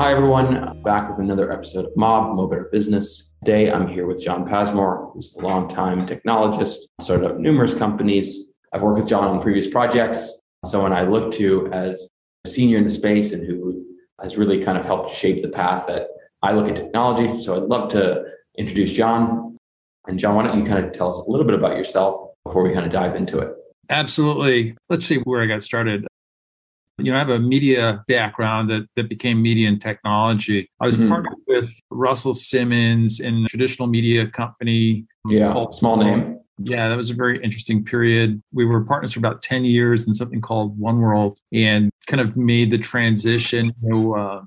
Hi, everyone. Back with another episode of Mob, Mo Better Business. Today, I'm here with John Pasmore, who's a longtime technologist, started up numerous companies. I've worked with John on previous projects, someone I look to as a senior in the space and who has really kind of helped shape the path that I look at technology. So I'd love to introduce John. And John, why don't you kind of tell us a little bit about yourself before we kind of dive into it? Absolutely. Let's see where I got started you know, I have a media background that, that became media and technology. I was mm-hmm. partnered with Russell Simmons in a traditional media company. Yeah, called, small name. Yeah, that was a very interesting period. We were partners for about 10 years in something called One World and kind of made the transition, you know, uh,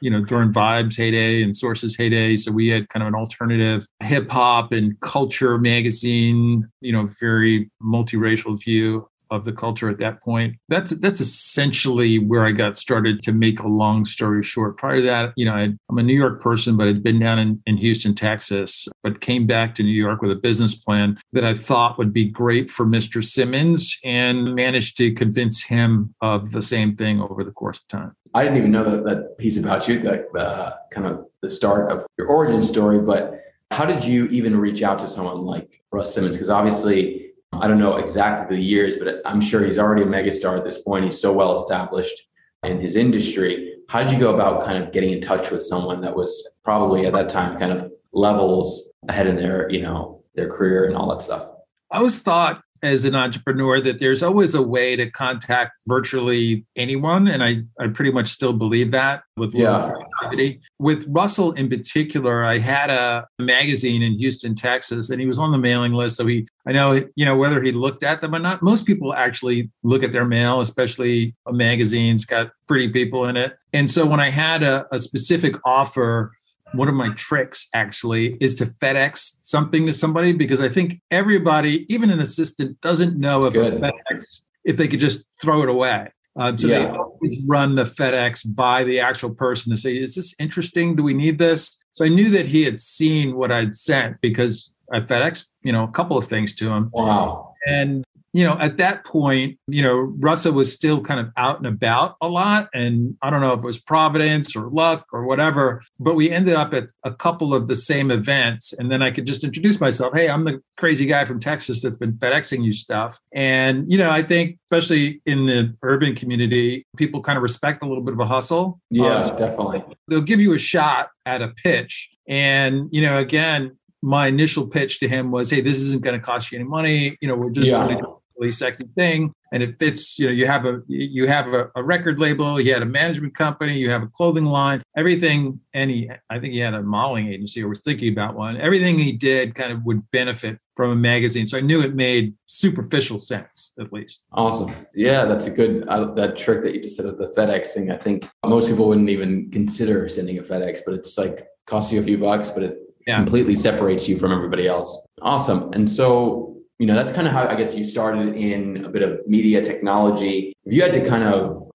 you know, during Vibes heyday and Sources heyday. So we had kind of an alternative hip hop and culture magazine, you know, very multiracial view of the culture at that point. That's that's essentially where I got started. To make a long story short, prior to that, you know, i am a New York person, but I'd been down in, in Houston, Texas, but came back to New York with a business plan that I thought would be great for Mr. Simmons, and managed to convince him of the same thing over the course of time. I didn't even know that, that piece about you, the, the uh, kind of the start of your origin story, but how did you even reach out to someone like Russ Simmons? Because obviously I don't know exactly the years, but I'm sure he's already a megastar at this point. He's so well established in his industry. How did you go about kind of getting in touch with someone that was probably at that time kind of levels ahead in their, you know, their career and all that stuff? I always thought as an entrepreneur that there's always a way to contact virtually anyone. And I, I pretty much still believe that with yeah. activity. With Russell in particular, I had a magazine in Houston, Texas, and he was on the mailing list. So he, I know, you know, whether he looked at them or not, most people actually look at their mail, especially a magazine's got pretty people in it. And so when I had a, a specific offer, one of my tricks actually is to FedEx something to somebody because I think everybody, even an assistant, doesn't know if FedEx if they could just throw it away. Um, so yeah. they always run the FedEx by the actual person to say, "Is this interesting? Do we need this?" So I knew that he had seen what I'd sent because I FedEx, you know, a couple of things to him. Wow. And you know, at that point, you know, Russell was still kind of out and about a lot. And I don't know if it was Providence or luck or whatever, but we ended up at a couple of the same events. And then I could just introduce myself. Hey, I'm the crazy guy from Texas that's been FedExing you stuff. And, you know, I think, especially in the urban community, people kind of respect a little bit of a hustle. Yeah, um, definitely. They'll give you a shot at a pitch. And, you know, again, my initial pitch to him was, "Hey, this isn't going to cost you any money. You know, we're just yeah. going to really sexy thing. And it fits you know you have a you have a, a, record label you had a management company you have a clothing line everything Any, i think he had a modeling agency or was thinking about one. Everything he did kind of would benefit from a magazine. So i knew it made superficial sense at least. Awesome. Yeah that's a good uh, that trick that you just said of the fedex thing. I think most people wouldn't even consider sending a fedex but it's like costs you a few bucks but it yeah. completely separates you from everybody else awesome and so you know, that's kind of how I guess you started in a bit of media technology. If you had to kind of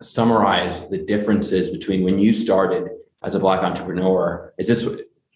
summarize the differences between when you started as a black entrepreneur, is this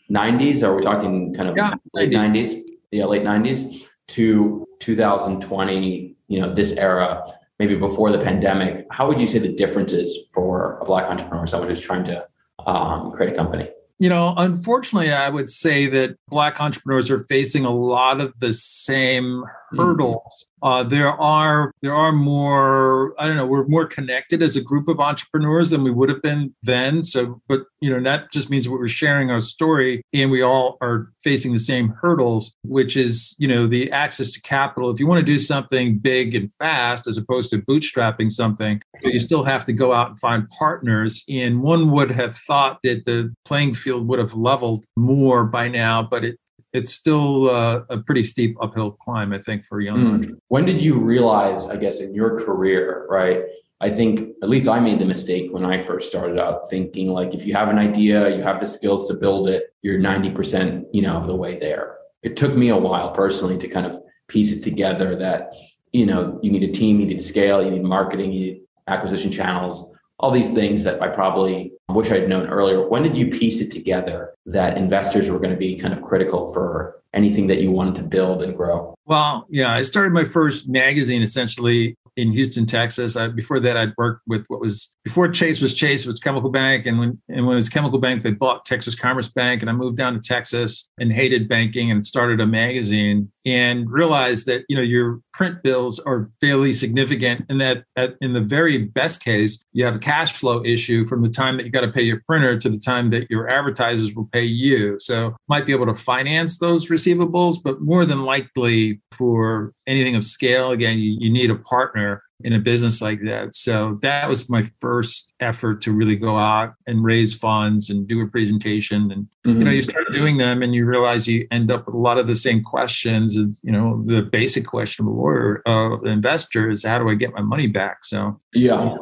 90s? Are we talking kind of yeah, late 90s. 90s? Yeah, late 90s to 2020, you know, this era, maybe before the pandemic. How would you say the differences for a black entrepreneur, someone who's trying to um, create a company? You know, unfortunately, I would say that Black entrepreneurs are facing a lot of the same. Hurdles uh, there are there are more I don't know we're more connected as a group of entrepreneurs than we would have been then. So, but you know that just means we're sharing our story and we all are facing the same hurdles, which is you know the access to capital. If you want to do something big and fast, as opposed to bootstrapping something, you still have to go out and find partners. And one would have thought that the playing field would have leveled more by now, but it it's still uh, a pretty steep uphill climb, I think, for young mm. entrepreneurs. When did you realize, I guess, in your career, right? I think at least I made the mistake when I first started out thinking like if you have an idea, you have the skills to build it, you're 90%, you know, of the way there. It took me a while personally to kind of piece it together that, you know, you need a team, you need scale, you need marketing, you need acquisition channels, all these things that I probably wish I'd known earlier. When did you piece it together that investors were going to be kind of critical for anything that you wanted to build and grow? Well, yeah, I started my first magazine essentially in Houston, Texas. I, before that, I'd worked with what was before Chase was Chase, it was Chemical Bank, and when and when it was Chemical Bank, they bought Texas Commerce Bank, and I moved down to Texas and hated banking and started a magazine and realized that you know your print bills are fairly significant, and that at, in the very best case, you have a cash flow issue from the time that you got to pay your printer to the time that your advertisers will pay you. So might be able to finance those receivables, but more than likely for anything of scale, again, you, you need a partner in a business like that. So that was my first effort to really go out and raise funds and do a presentation. And mm-hmm. you know, you start doing them and you realize you end up with a lot of the same questions. And you know, the basic question of a lawyer, of uh, investor is how do I get my money back? So yeah,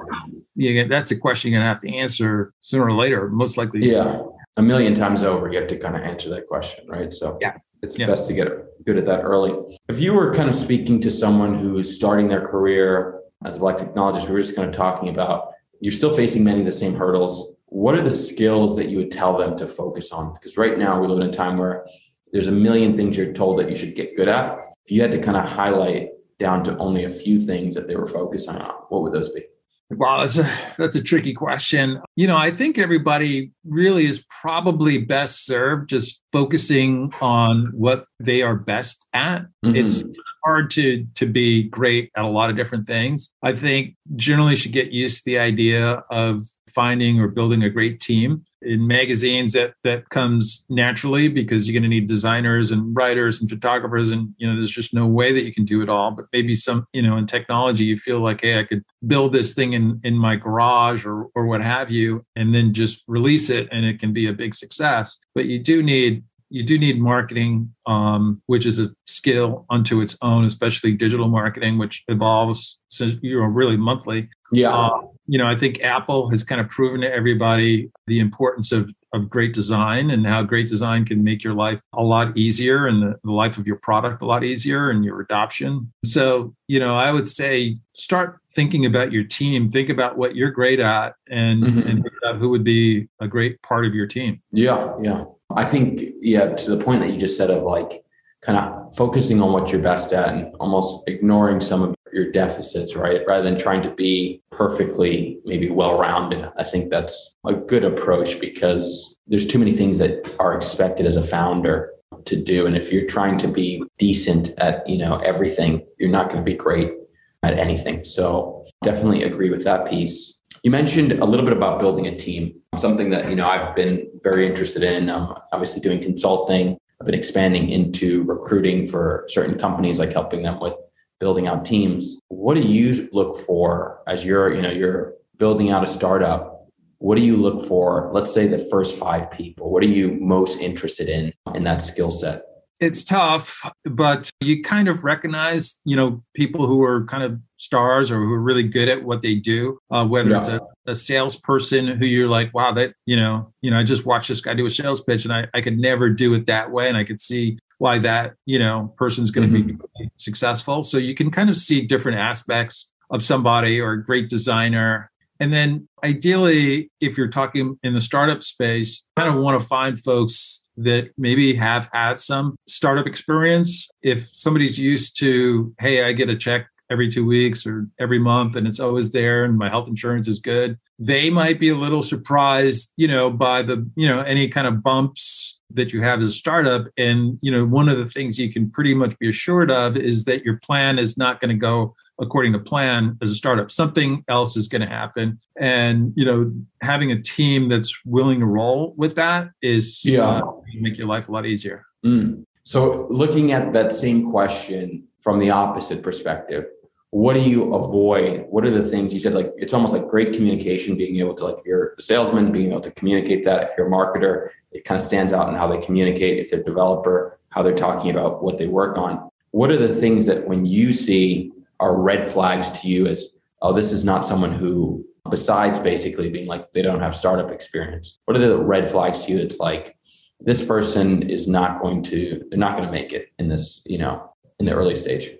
yeah, that's a question you're gonna have to answer sooner or later. Most likely, yeah. A million times over, you have to kind of answer that question, right? So yeah, it's yeah. best to get good at that early. If you were kind of speaking to someone who's starting their career as a black technologist, we were just kind of talking about you're still facing many of the same hurdles. What are the skills that you would tell them to focus on? Because right now we live in a time where there's a million things you're told that you should get good at. If you had to kind of highlight down to only a few things that they were focusing on, what would those be? Well, that's a that's a tricky question. You know, I think everybody really is probably best served just focusing on what they are best at. Mm-hmm. It's hard to to be great at a lot of different things. I think generally should get used to the idea of finding or building a great team in magazines that that comes naturally because you're going to need designers and writers and photographers and you know there's just no way that you can do it all but maybe some you know in technology you feel like hey i could build this thing in in my garage or or what have you and then just release it and it can be a big success but you do need you do need marketing, um, which is a skill unto its own, especially digital marketing, which evolves, since you know, really monthly. Yeah. Uh, you know, I think Apple has kind of proven to everybody the importance of of great design and how great design can make your life a lot easier and the, the life of your product a lot easier and your adoption. So, you know, I would say start thinking about your team, think about what you're great at and, mm-hmm. and who would be a great part of your team. Yeah, yeah. I think, yeah, to the point that you just said of like kind of focusing on what you're best at and almost ignoring some of your deficits, right? Rather than trying to be perfectly maybe well rounded. I think that's a good approach because there's too many things that are expected as a founder to do. And if you're trying to be decent at, you know, everything, you're not going to be great at anything. So definitely agree with that piece. You mentioned a little bit about building a team, something that, you know, I've been very interested in. I'm obviously doing consulting. I've been expanding into recruiting for certain companies, like helping them with building out teams. What do you look for as you're, you know, you're building out a startup? What do you look for? Let's say the first five people. What are you most interested in in that skill set? It's tough, but you kind of recognize, you know, people who are kind of stars or who are really good at what they do. Uh, whether yeah. it's a, a salesperson who you're like, wow, that you know, you know, I just watched this guy do a sales pitch, and I, I could never do it that way, and I could see why that you know person's going to mm-hmm. be successful so you can kind of see different aspects of somebody or a great designer and then ideally if you're talking in the startup space kind of want to find folks that maybe have had some startup experience. If somebody's used to hey i get a check every two weeks or every month and it's always there and my health insurance is good they might be a little surprised you know by the you know any kind of bumps that you have as a startup. And you know one of the things you can pretty much be assured of is that your plan is not going to go according to plan as a startup. Something else is going to happen. And you know having a team that's willing to roll with that is yeah. uh, make your life a lot easier. Mm. so looking at that same question from the opposite perspective what do you avoid? What are the things you said like it's almost like great communication being able to like if you're a salesman being able to communicate that. If you're a marketer it kind of stands out in how they communicate. If they're a developer how they're talking about what they work on. What are the things that when you see are red flags to you as oh this is not someone who besides basically being like they don't have startup experience what are the red flags to you it's like this person is not going to they're not going to make it in this you know in the early stage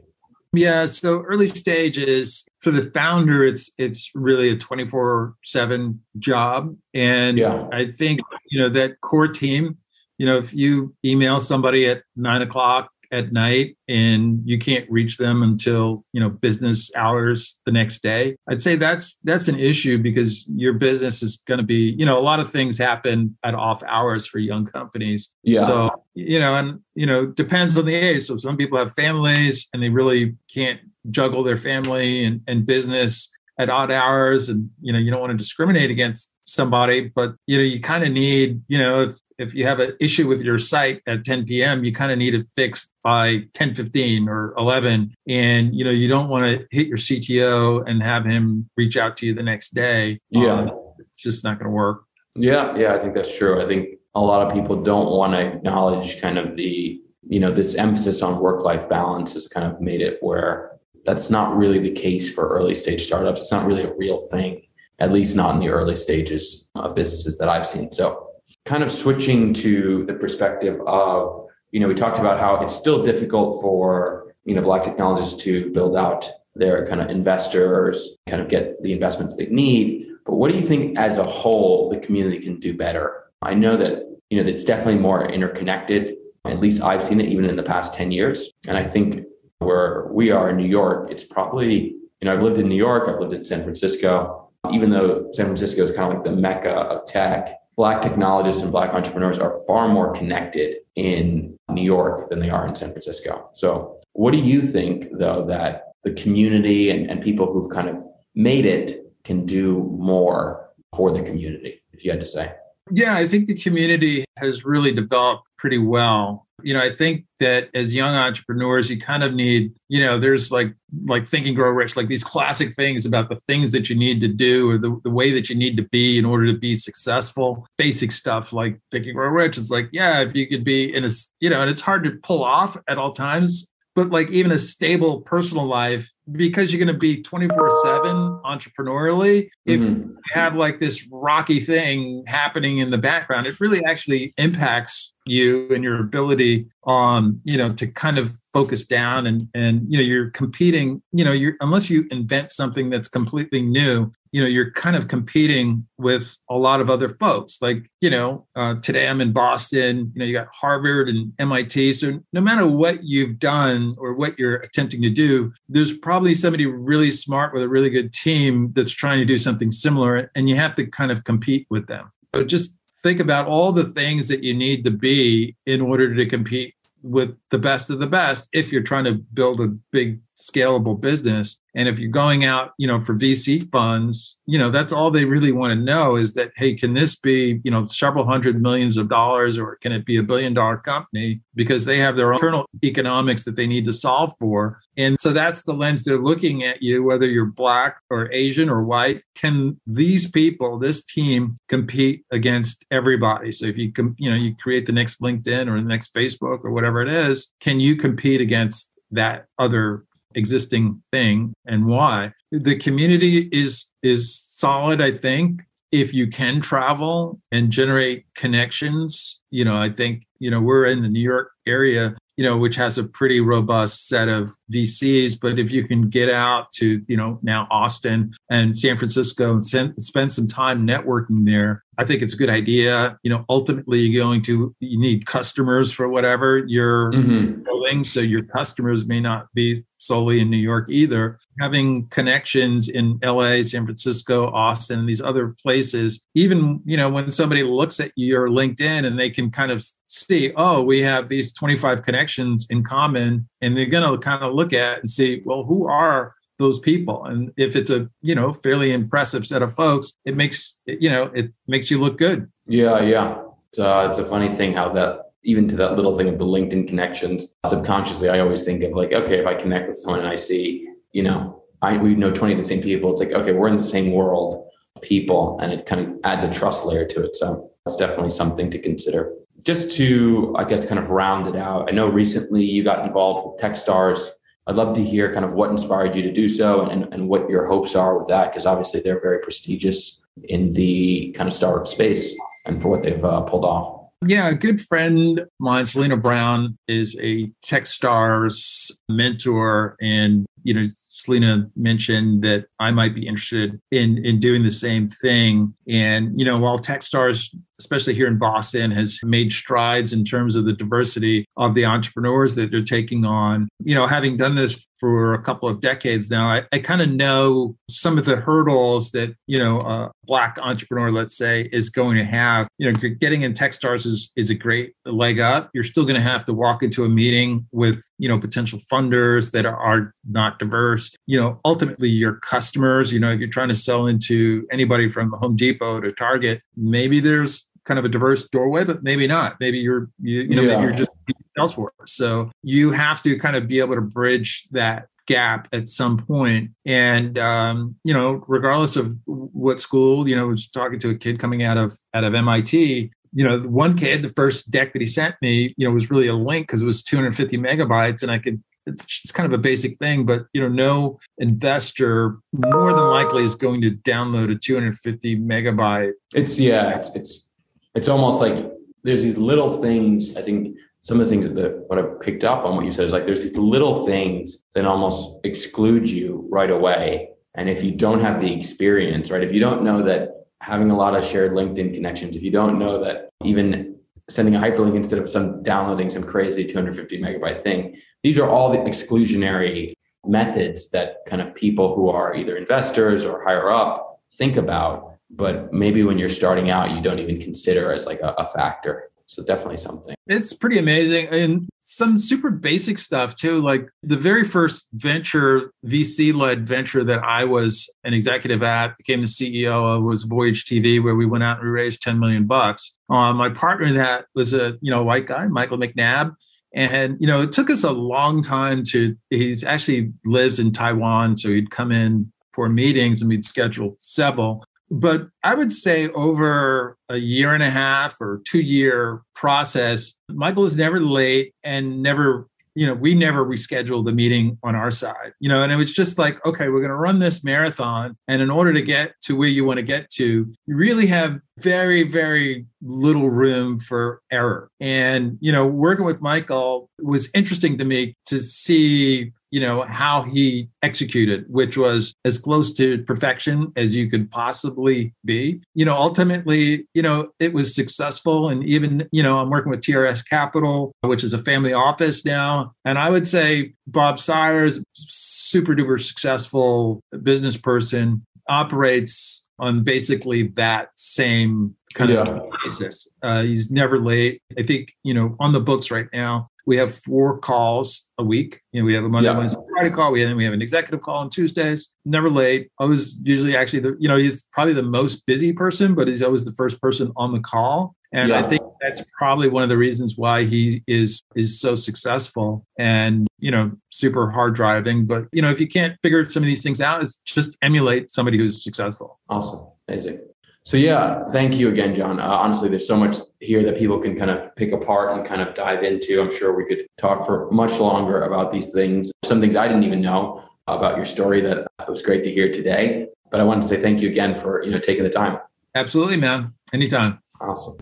yeah, so early stages for the founder, it's it's really a twenty four seven job, and yeah. I think you know that core team. You know, if you email somebody at nine o'clock at night and you can't reach them until you know business hours the next day. I'd say that's that's an issue because your business is going to be you know a lot of things happen at off hours for young companies. Yeah. So you know and you know depends on the age. So some people have families and they really can't juggle their family and, and business at odd hours and you know you don't want to discriminate against somebody but you know you kind of need you know if, if you have an issue with your site at 10 p.m you kind of need it fixed by 10 15 or 11 and you know you don't want to hit your cto and have him reach out to you the next day. Yeah. Um, it's just not going to work. Yeah yeah i think that's true. I think a lot of people don't want to acknowledge kind of the you know this emphasis on work life balance has kind of made it where that's not really the case for early stage startups. It's not really a real thing, at least not in the early stages of businesses that I've seen. So, kind of switching to the perspective of, you know, we talked about how it's still difficult for, you know, black technologists to build out their kind of investors, kind of get the investments they need. But what do you think as a whole the community can do better? I know that, you know, it's definitely more interconnected. At least I've seen it even in the past 10 years. And I think where we are in New York, it's probably, you know, I've lived in New York, I've lived in San Francisco. Even though San Francisco is kind of like the mecca of tech, Black technologists and Black entrepreneurs are far more connected in New York than they are in San Francisco. So, what do you think, though, that the community and, and people who've kind of made it can do more for the community, if you had to say? Yeah, I think the community has really developed pretty well. You know, I think that as young entrepreneurs, you kind of need, you know, there's like like think and grow rich, like these classic things about the things that you need to do or the, the way that you need to be in order to be successful. Basic stuff like think and grow rich. It's like, yeah, if you could be in a, you know, and it's hard to pull off at all times, but like even a stable personal life because you're going to be 24 7 entrepreneurially if mm-hmm. you have like this rocky thing happening in the background it really actually impacts you and your ability um you know to kind of focus down and and you know you're competing you know you're unless you invent something that's completely new you know you're kind of competing with a lot of other folks. Like you know uh, today i'm in boston you know you got harvard and mit so no matter what you've done or what you're attempting to do there's probably somebody really smart with a really good team that's trying to do something similar and you have to kind of compete with them. So just think about all the things that you need to be in order to compete with the best of the best if you're trying to build a big scalable business. And if you're going out you know for vc funds you know that's all they really want to know is that hey can this be you know several hundred millions of dollars or can it be a billion dollar company? Because they have their internal economics that they need to solve for. And so that's the lens they're looking at you whether you're black or asian or white. Can these people this team compete against everybody? So if you com- you know you create the next linkedin or the next facebook or whatever it is can you compete against that other existing thing and why. The community is is solid, I think. If you can travel and generate connections, you know, I think, you know, we're in the New York area you know, which has a pretty robust set of VCs. But if you can get out to, you know, now Austin and San Francisco and spend some time networking there, I think it's a good idea. You know, ultimately you're going to you need customers for whatever you're mm-hmm. building. So your customers may not be solely in New York either. Having connections in LA, San Francisco, Austin, these other places, even you know, when somebody looks at your LinkedIn and they can kind of see, oh, we have these 25 connections in common, and they're gonna kind of look at and see, well, who are those people. And if it's a you know fairly impressive set of folks it makes you know it makes you look good. Yeah yeah. It's, uh, it's a funny thing how that even to that little thing of the linkedin connections subconsciously i always think of like okay if i connect with someone and i see you know i we know 20 of the same people it's like okay we're in the same world people and it kind of adds a trust layer to it. So that's definitely something to consider. Just to i guess kind of round it out i know recently you got involved with techstars I'd love to hear kind of what inspired you to do so and, and what your hopes are with that, because obviously they're very prestigious in the kind of startup space and for what they've uh, pulled off. Yeah, a good friend mine, Selena Brown, is a Techstars mentor and you know selena mentioned that i might be interested in in doing the same thing. And you know while techstars especially here in boston has made strides in terms of the diversity of the entrepreneurs that they're taking on you know having done this for a couple of decades now i, I kind of know some of the hurdles that you know a black entrepreneur let's say is going to have. You know getting in techstars is is a great leg up. You're still going to have to walk into a meeting with you know potential funders that are not diverse you know ultimately your customers you know if you're trying to sell into anybody from home depot to target maybe there's kind of a diverse doorway but maybe not maybe you're you, you know yeah. maybe you're just salesforce so you have to kind of be able to bridge that gap at some point and um, you know regardless of what school you know I was talking to a kid coming out of out of mit you know, one kid, the first deck that he sent me, you know, was really a link because it was 250 megabytes, and I could. It's just kind of a basic thing, but you know, no investor more than likely is going to download a 250 megabyte. It's yeah, it's it's it's almost like there's these little things. I think some of the things that what I picked up on what you said is like there's these little things that almost exclude you right away. And if you don't have the experience, right, if you don't know that having a lot of shared LinkedIn connections, if you don't know that even sending a hyperlink instead of some downloading some crazy 250 megabyte thing, these are all the exclusionary methods that kind of people who are either investors or higher up think about. But maybe when you're starting out, you don't even consider as like a, a factor. So definitely something. It's pretty amazing. And some super basic stuff too. Like the very first venture, VC led venture that I was an executive at, became the CEO of was Voyage TV, where we went out and we raised 10 million bucks. Um, my partner in that was a you know white guy, Michael McNabb. And you know, it took us a long time to he's actually lives in Taiwan. So he'd come in for meetings and we'd schedule several but I would say over a year and a half or two year process, Michael is never late and never, you know, we never rescheduled the meeting on our side, you know, and it was just like, okay, we're going to run this marathon. And in order to get to where you want to get to, you really have very, very little room for error. And, you know, working with Michael was interesting to me to see you know how he executed which was as close to perfection as you could possibly be you know ultimately you know it was successful and even you know i'm working with trs capital which is a family office now and i would say bob Sires, super duper successful business person operates on basically that same kind yeah. of basis. Uh, he's never late. I think, you know, on the books right now, we have four calls a week. You know, we have a Monday, yeah. Wednesday, Friday call. We have, we have an executive call on Tuesdays. Never late. I was usually actually the, you know, he's probably the most busy person, but he's always the first person on the call. And yeah. I think that's probably one of the reasons why he is is so successful and you know super hard driving. But you know, if you can't figure some of these things out, it's just emulate somebody who's successful. Awesome, amazing. So yeah, thank you again, John. Uh, honestly, there's so much here that people can kind of pick apart and kind of dive into. I'm sure we could talk for much longer about these things. Some things I didn't even know about your story that it was great to hear today. But I want to say thank you again for you know taking the time. Absolutely, man. Anytime. Awesome.